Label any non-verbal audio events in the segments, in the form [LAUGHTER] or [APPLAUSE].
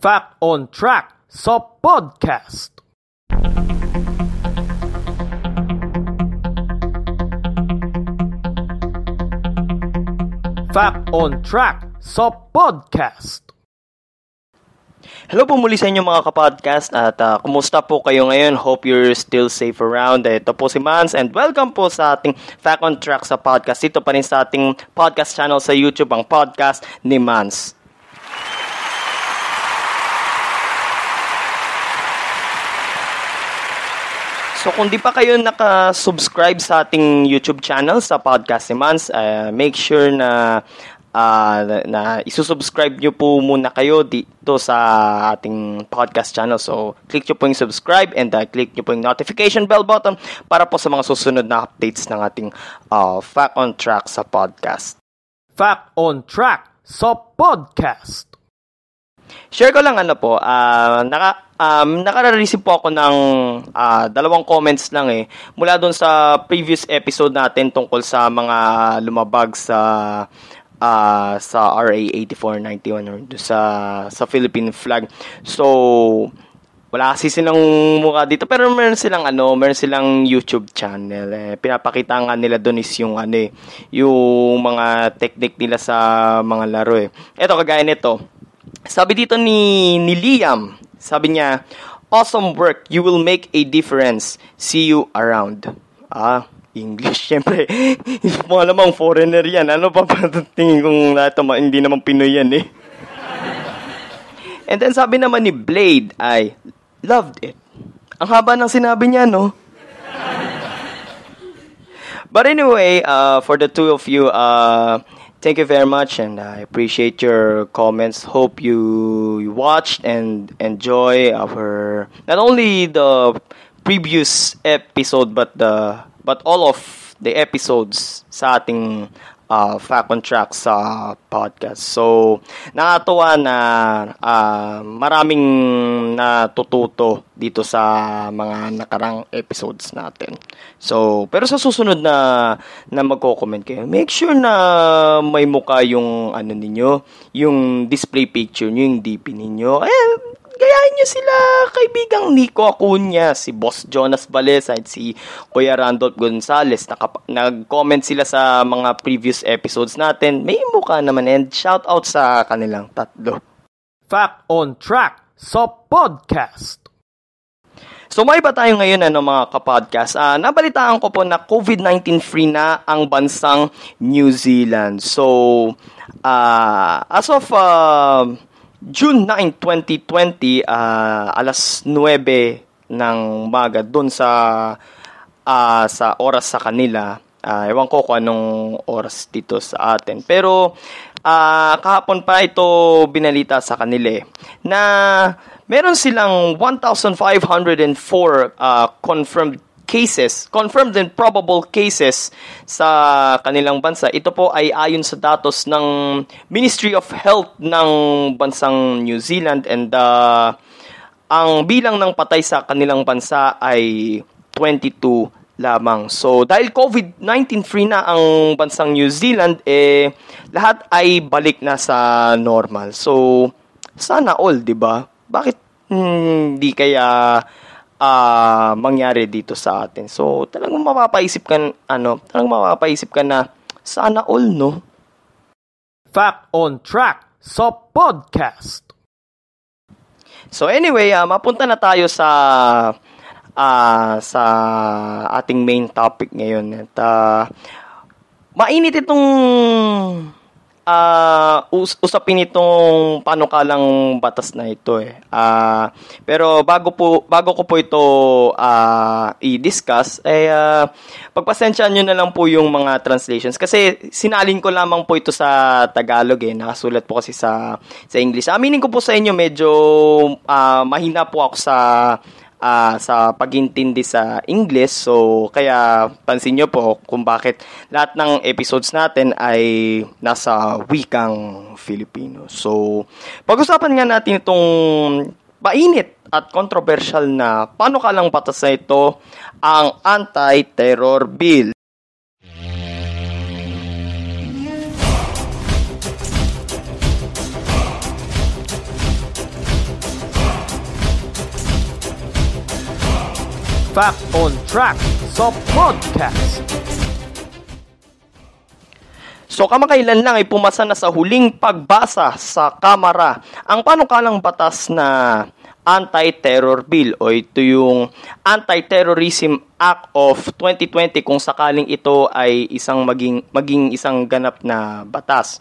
Fact on Track sa podcast. Fact on Track sa podcast. Hello po muli sa inyo mga kapodcast at uh, kumusta po kayo ngayon? Hope you're still safe around. Ito po si Mans and welcome po sa ating Fact on Track sa podcast. Ito pa rin sa ating podcast channel sa YouTube, ang podcast ni Mans. So kung di pa kayo naka-subscribe sa ating YouTube channel sa Podcast ni Mans, uh, make sure na uh, na isusubscribe nyo po muna kayo dito sa ating podcast channel. So, click nyo po yung subscribe and uh, click nyo po yung notification bell button para po sa mga susunod na updates ng ating uh, Fact on Track sa podcast. Fact on Track sa podcast. Share ko lang ano po, uh, naka, um, nakara-receive po ako ng uh, dalawang comments lang eh. Mula doon sa previous episode natin tungkol sa mga lumabag sa uh, sa RA 8491 or sa sa Philippine flag. So wala kasi silang mukha dito pero meron silang ano, meron silang YouTube channel. Eh, pinapakita nga nila doon is yung ano eh, yung mga technique nila sa mga laro eh. Ito kagaya nito sabi dito ni, ni Liam, sabi niya, Awesome work. You will make a difference. See you around. Ah, English, [LAUGHS] syempre. Mo alamang foreigner yan. Ano pa pa tingin kong lahat hindi naman Pinoy yan eh. And then sabi naman ni Blade ay, loved it. Ang haba ng sinabi niya, no? But anyway, uh, for the two of you, uh, Thank you very much, and I appreciate your comments. Hope you watched and enjoy our not only the previous episode but the but all of the episodes sa ating uh, Fact on Track sa podcast. So, nakatuwa na uh, maraming natututo dito sa mga nakarang episodes natin. So, pero sa susunod na na magko-comment kayo, make sure na may mukha yung ano ninyo, yung display picture niyo, yung DP ninyo. Eh, gayahin nyo sila, kaibigang Nico Acuna, si Boss Jonas Balesa, at si Kuya Randolph Gonzalez. Nakap- nag-comment sila sa mga previous episodes natin. May mukha naman and shout out sa kanilang tatlo. Fact on Track sa podcast. So may ba tayo ngayon ano mga kapodcast? Uh, nabalitaan ko po na COVID-19 free na ang bansang New Zealand. So uh, as of uh, June 9, 2020, uh, alas 9 ng umaga doon sa uh, sa oras sa kanila. Uh, ewan ko kung anong oras dito sa atin. Pero uh, kahapon pa ito binalita sa kanila eh, na meron silang 1,504 uh, confirmed cases, confirmed and probable cases sa kanilang bansa. Ito po ay ayon sa datos ng Ministry of Health ng bansang New Zealand and uh, ang bilang ng patay sa kanilang bansa ay 22 lamang. So, dahil COVID-19 free na ang bansang New Zealand, eh, lahat ay balik na sa normal. So, sana all, di ba? Bakit hindi hmm, kaya uh, mangyari dito sa atin. So, talagang mapapaisip ka, ano, talagang mapapaisip ka na, sana all, no? Fact on Track sa podcast. So anyway, uh, mapunta na tayo sa uh, sa ating main topic ngayon. At uh, mainit itong uh, us- usapin itong panukalang batas na ito eh. Uh, pero bago po bago ko po ito uh, i-discuss eh uh, pagpasensyahan niyo na lang po yung mga translations kasi sinalin ko lamang po ito sa Tagalog eh. Nakasulat po kasi sa sa English. Aminin ko po sa inyo medyo uh, mahina po ako sa uh, sa pagintindi sa English. So, kaya pansin nyo po kung bakit lahat ng episodes natin ay nasa wikang Filipino. So, pag-usapan nga natin itong mainit at controversial na paano ka lang batas na ito ang Anti-Terror Bill. Fact on Track sa podcast. So kamakailan lang ay pumasa na sa huling pagbasa sa Kamara ang panukalang batas na Anti-Terror Bill o ito yung Anti-Terrorism Act of 2020 kung sakaling ito ay isang maging maging isang ganap na batas.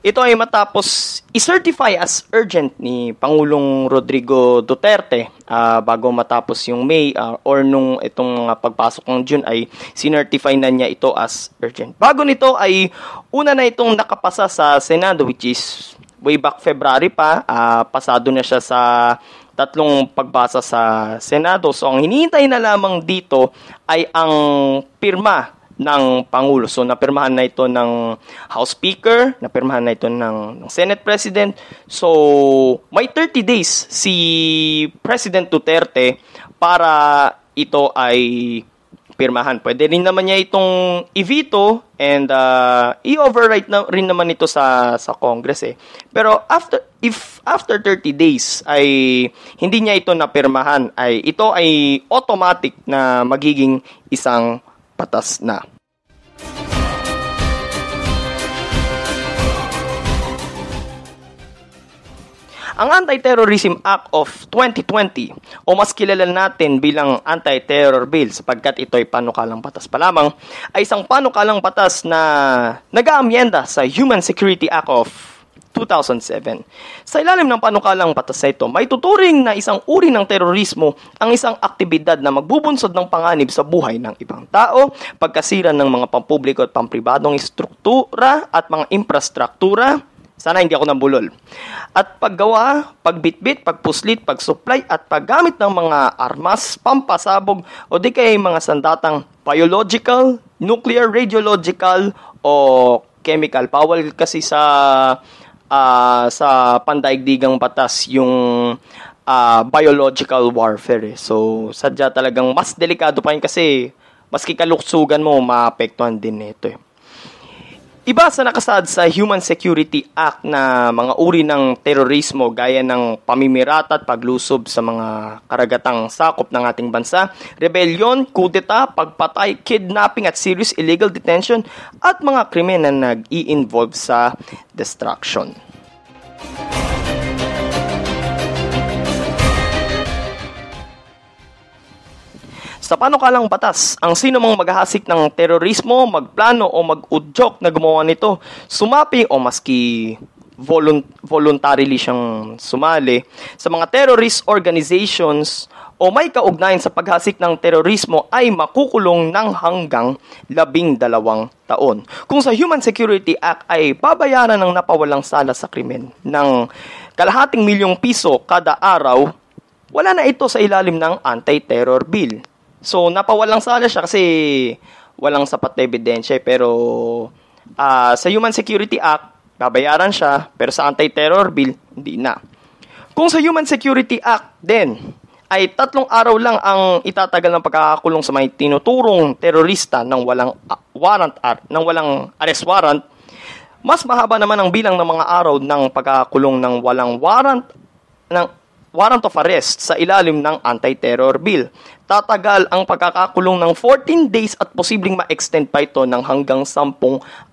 Ito ay matapos i-certify as urgent ni Pangulong Rodrigo Duterte uh, bago matapos yung May uh, or nung itong uh, pagpasok ng June ay sinertify na niya ito as urgent. Bago nito ay una na itong nakapasa sa Senado which is way back February pa, uh, pasado na siya sa tatlong pagbasa sa Senado. So ang hinihintay na lamang dito ay ang pirma ng Pangulo. So, napirmahan na ito ng House Speaker, napirmahan na ito ng, ng Senate President. So, may 30 days si President Duterte para ito ay pirmahan. Pwede rin naman niya itong i-veto and uh, i-override na rin naman ito sa sa Congress eh. Pero after if after 30 days ay hindi niya ito napirmahan ay ito ay automatic na magiging isang patas na. Ang Anti-Terrorism Act of 2020 o mas kilala natin bilang Anti-Terror Bill sapagkat ito ay panukalang batas pa lamang ay isang panukalang batas na nag-aamyenda sa Human Security Act of 2007. Sa ilalim ng panukalang batas ito, may tuturing na isang uri ng terorismo ang isang aktibidad na magbubunsod ng panganib sa buhay ng ibang tao, pagkasira ng mga pampubliko at pampribadong struktura at mga infrastruktura, sana hindi ako nambulol. At paggawa, pagbitbit, pagpuslit, pagsupply at paggamit ng mga armas, pampasabog o di kaya mga sandatang biological, nuclear, radiological o chemical. Bawal kasi sa uh, sa pandaigdigang batas yung uh, biological warfare. Eh. So, sadya talagang mas delikado pa yun kasi maski kaluksugan mo, maapektuhan din nito eh. Iba sa nakasaad sa Human Security Act na mga uri ng terorismo gaya ng pamimirata at paglusob sa mga karagatang sakop ng ating bansa, rebellion, kudeta, pagpatay, kidnapping at serious illegal detention at mga krimen na nag-i-involve sa destruction. Sa panukalang batas, ang sino mang maghahasik ng terorismo, magplano o mag-udyok na gumawa nito, sumapi o maski volunt- voluntarily siyang sumali sa mga terrorist organizations o may kaugnayan sa paghasik ng terorismo ay makukulong ng hanggang labing dalawang taon. Kung sa Human Security Act ay babayaran ng napawalang sala sa krimen ng kalahating milyong piso kada araw, wala na ito sa ilalim ng Anti-Terror Bill. So, napawalang sala siya kasi walang sapat na ebidensya. Eh. Pero, uh, sa Human Security Act, babayaran siya. Pero sa Anti-Terror Bill, hindi na. Kung sa Human Security Act din, ay tatlong araw lang ang itatagal ng pagkakakulong sa may tinuturong terorista ng walang uh, warrant ar, ng walang arrest warrant, mas mahaba naman ang bilang ng mga araw ng pagkakakulong ng walang warrant ng warrant of arrest sa ilalim ng anti-terror bill tatagal ang pagkakakulong ng 14 days at posibleng ma-extend pa ito ng hanggang 10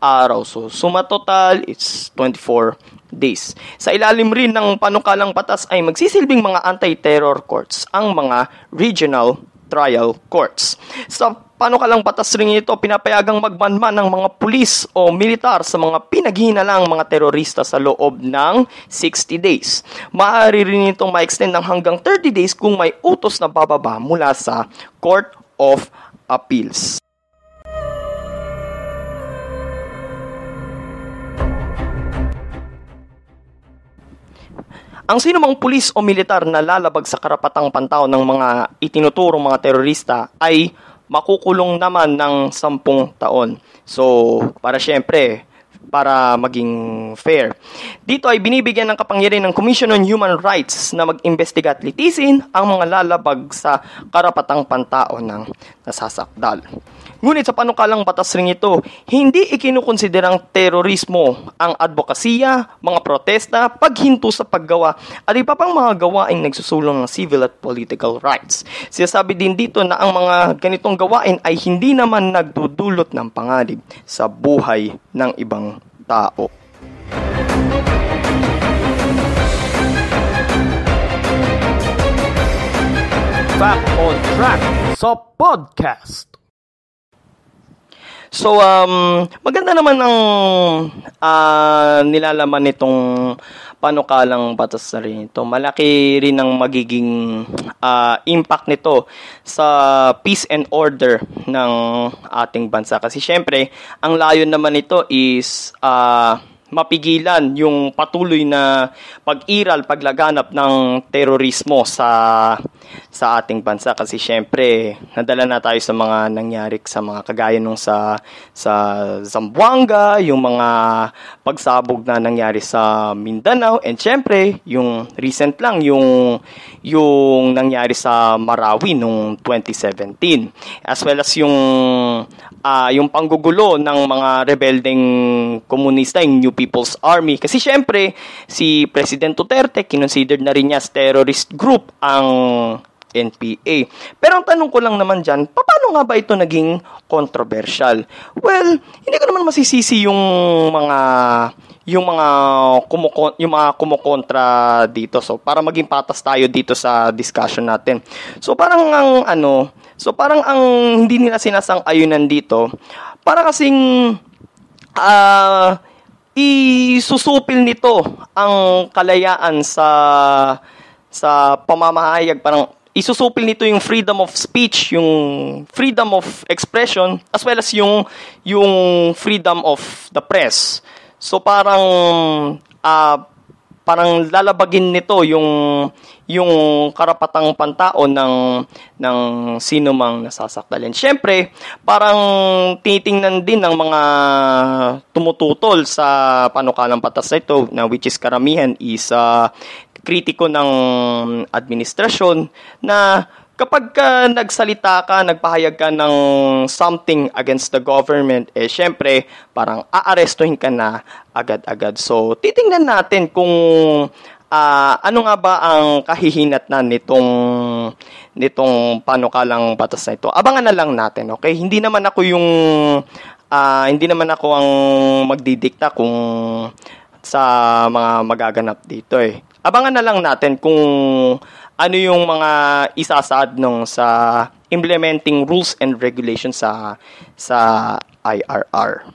araw. So, suma total, it's 24 days. Sa ilalim rin ng panukalang batas ay magsisilbing mga anti-terror courts ang mga regional trial courts. Sa panukalang batas rin ito, pinapayagang magbanman ng mga pulis o militar sa mga pinaghihinalang mga terorista sa loob ng 60 days. Maaari rin itong ma-extend ng hanggang 30 days kung may utos na bababa mula sa Court of Appeals. Ang sino mang pulis o militar na lalabag sa karapatang pantao ng mga itinuturong mga terorista ay makukulong naman ng sampung taon. So, para syempre, para maging fair. Dito ay binibigyan ng kapangyarihan ng Commission on Human Rights na mag-imbestiga at litisin ang mga lalabag sa karapatang pantao ng nasasakdal. Ngunit sa panukalang batas ring ito, hindi ikinukonsiderang terorismo ang advokasya, mga protesta, paghinto sa paggawa at iba pang mga gawaing nagsusulong ng civil at political rights. Sinasabi din dito na ang mga ganitong gawain ay hindi naman nagdudulot ng panganib sa buhay ng ibang tao. Fact on Track sa podcast. So, um, maganda naman ang uh, nilalaman nitong panukalang batas na rin ito. Malaki rin ang magiging uh, impact nito sa peace and order ng ating bansa. Kasi syempre, ang layon naman nito is uh, mapigilan yung patuloy na pag-iral, paglaganap ng terorismo sa sa ating bansa kasi syempre nadala na tayo sa mga nangyari sa mga kagaya nung sa sa Zamboanga, yung mga pagsabog na nangyari sa Mindanao and syempre yung recent lang yung yung nangyari sa Marawi nung 2017 as well as yung uh, yung panggugulo ng mga rebeldeng komunista yung New People's Army. Kasi syempre si President Duterte kinonsidered na rin niya as terrorist group ang NPA. Pero ang tanong ko lang naman dyan, paano nga ba ito naging controversial? Well, hindi ko naman masisisi yung mga yung mga kumukon yung mga kumukontra dito. So para maging patas tayo dito sa discussion natin. So parang ang ano, so parang ang hindi nila sinasang-ayunan dito, para kasing uh, isusupil nito ang kalayaan sa sa pamamahayag parang isusupil nito yung freedom of speech, yung freedom of expression, as well as yung, yung freedom of the press. So parang uh, parang lalabagin nito yung yung karapatang pantao ng ng sino mang nasasakdalin. Siyempre, parang titingnan din ng mga tumututol sa panukalang patas na ito na which is karamihan is uh, kritiko ng administrasyon na kapag ka nagsalita ka, nagpahayag ka ng something against the government, eh syempre, parang aarestuhin ka na agad-agad. So, titingnan natin kung uh, ano nga ba ang kahihinat na nitong nitong panukalang batas na ito. Abangan na lang natin, okay? Hindi naman ako yung uh, hindi naman ako ang magdidikta kung sa mga magaganap dito eh abangan na lang natin kung ano yung mga isasaad nung sa implementing rules and regulations sa sa IRR.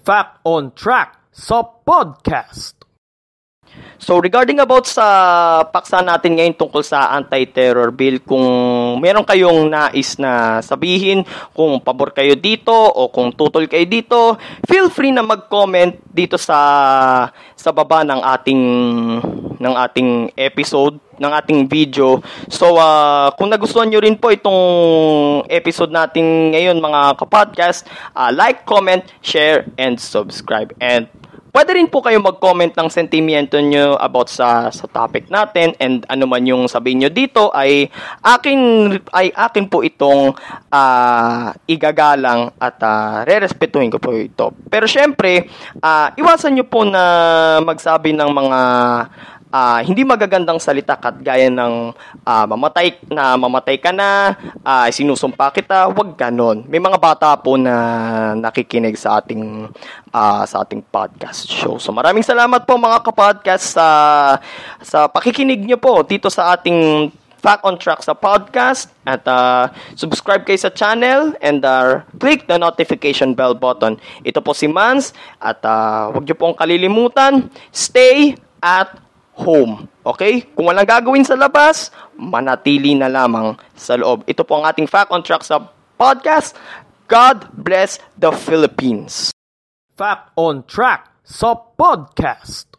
Fact on Track sa podcast. So regarding about sa paksa natin ngayon tungkol sa anti-terror bill, kung meron kayong nais na sabihin, kung pabor kayo dito o kung tutol kayo dito, feel free na mag-comment dito sa sa baba ng ating ng ating episode ng ating video. So, uh, kung nagustuhan nyo rin po itong episode natin ngayon mga kapodcast, uh, like, comment, share, and subscribe. And Pwede rin po kayo mag-comment ng sentimiento nyo about sa sa topic natin and ano man yung sabihin nyo dito ay akin ay akin po itong uh, igagalang at uh, rerespetuhin ko po ito. Pero syempre, uh, iwasan nyo po na magsabi ng mga uh, hindi magagandang salita kat gaya ng uh, mamatay na mamatay ka na, uh, sinusumpa kita, wag ganon. May mga bata po na nakikinig sa ating uh, sa ating podcast show. So maraming salamat po mga kapodcast sa sa pakikinig niyo po dito sa ating Back on Track sa podcast at uh, subscribe kayo sa channel and uh, click the notification bell button. Ito po si Mans at uh, huwag niyo pong kalilimutan, stay at home. Okay? Kung walang gagawin sa labas, manatili na lamang sa loob. Ito po ang ating Fact on Track sa podcast. God bless the Philippines. Fact on Track sa podcast.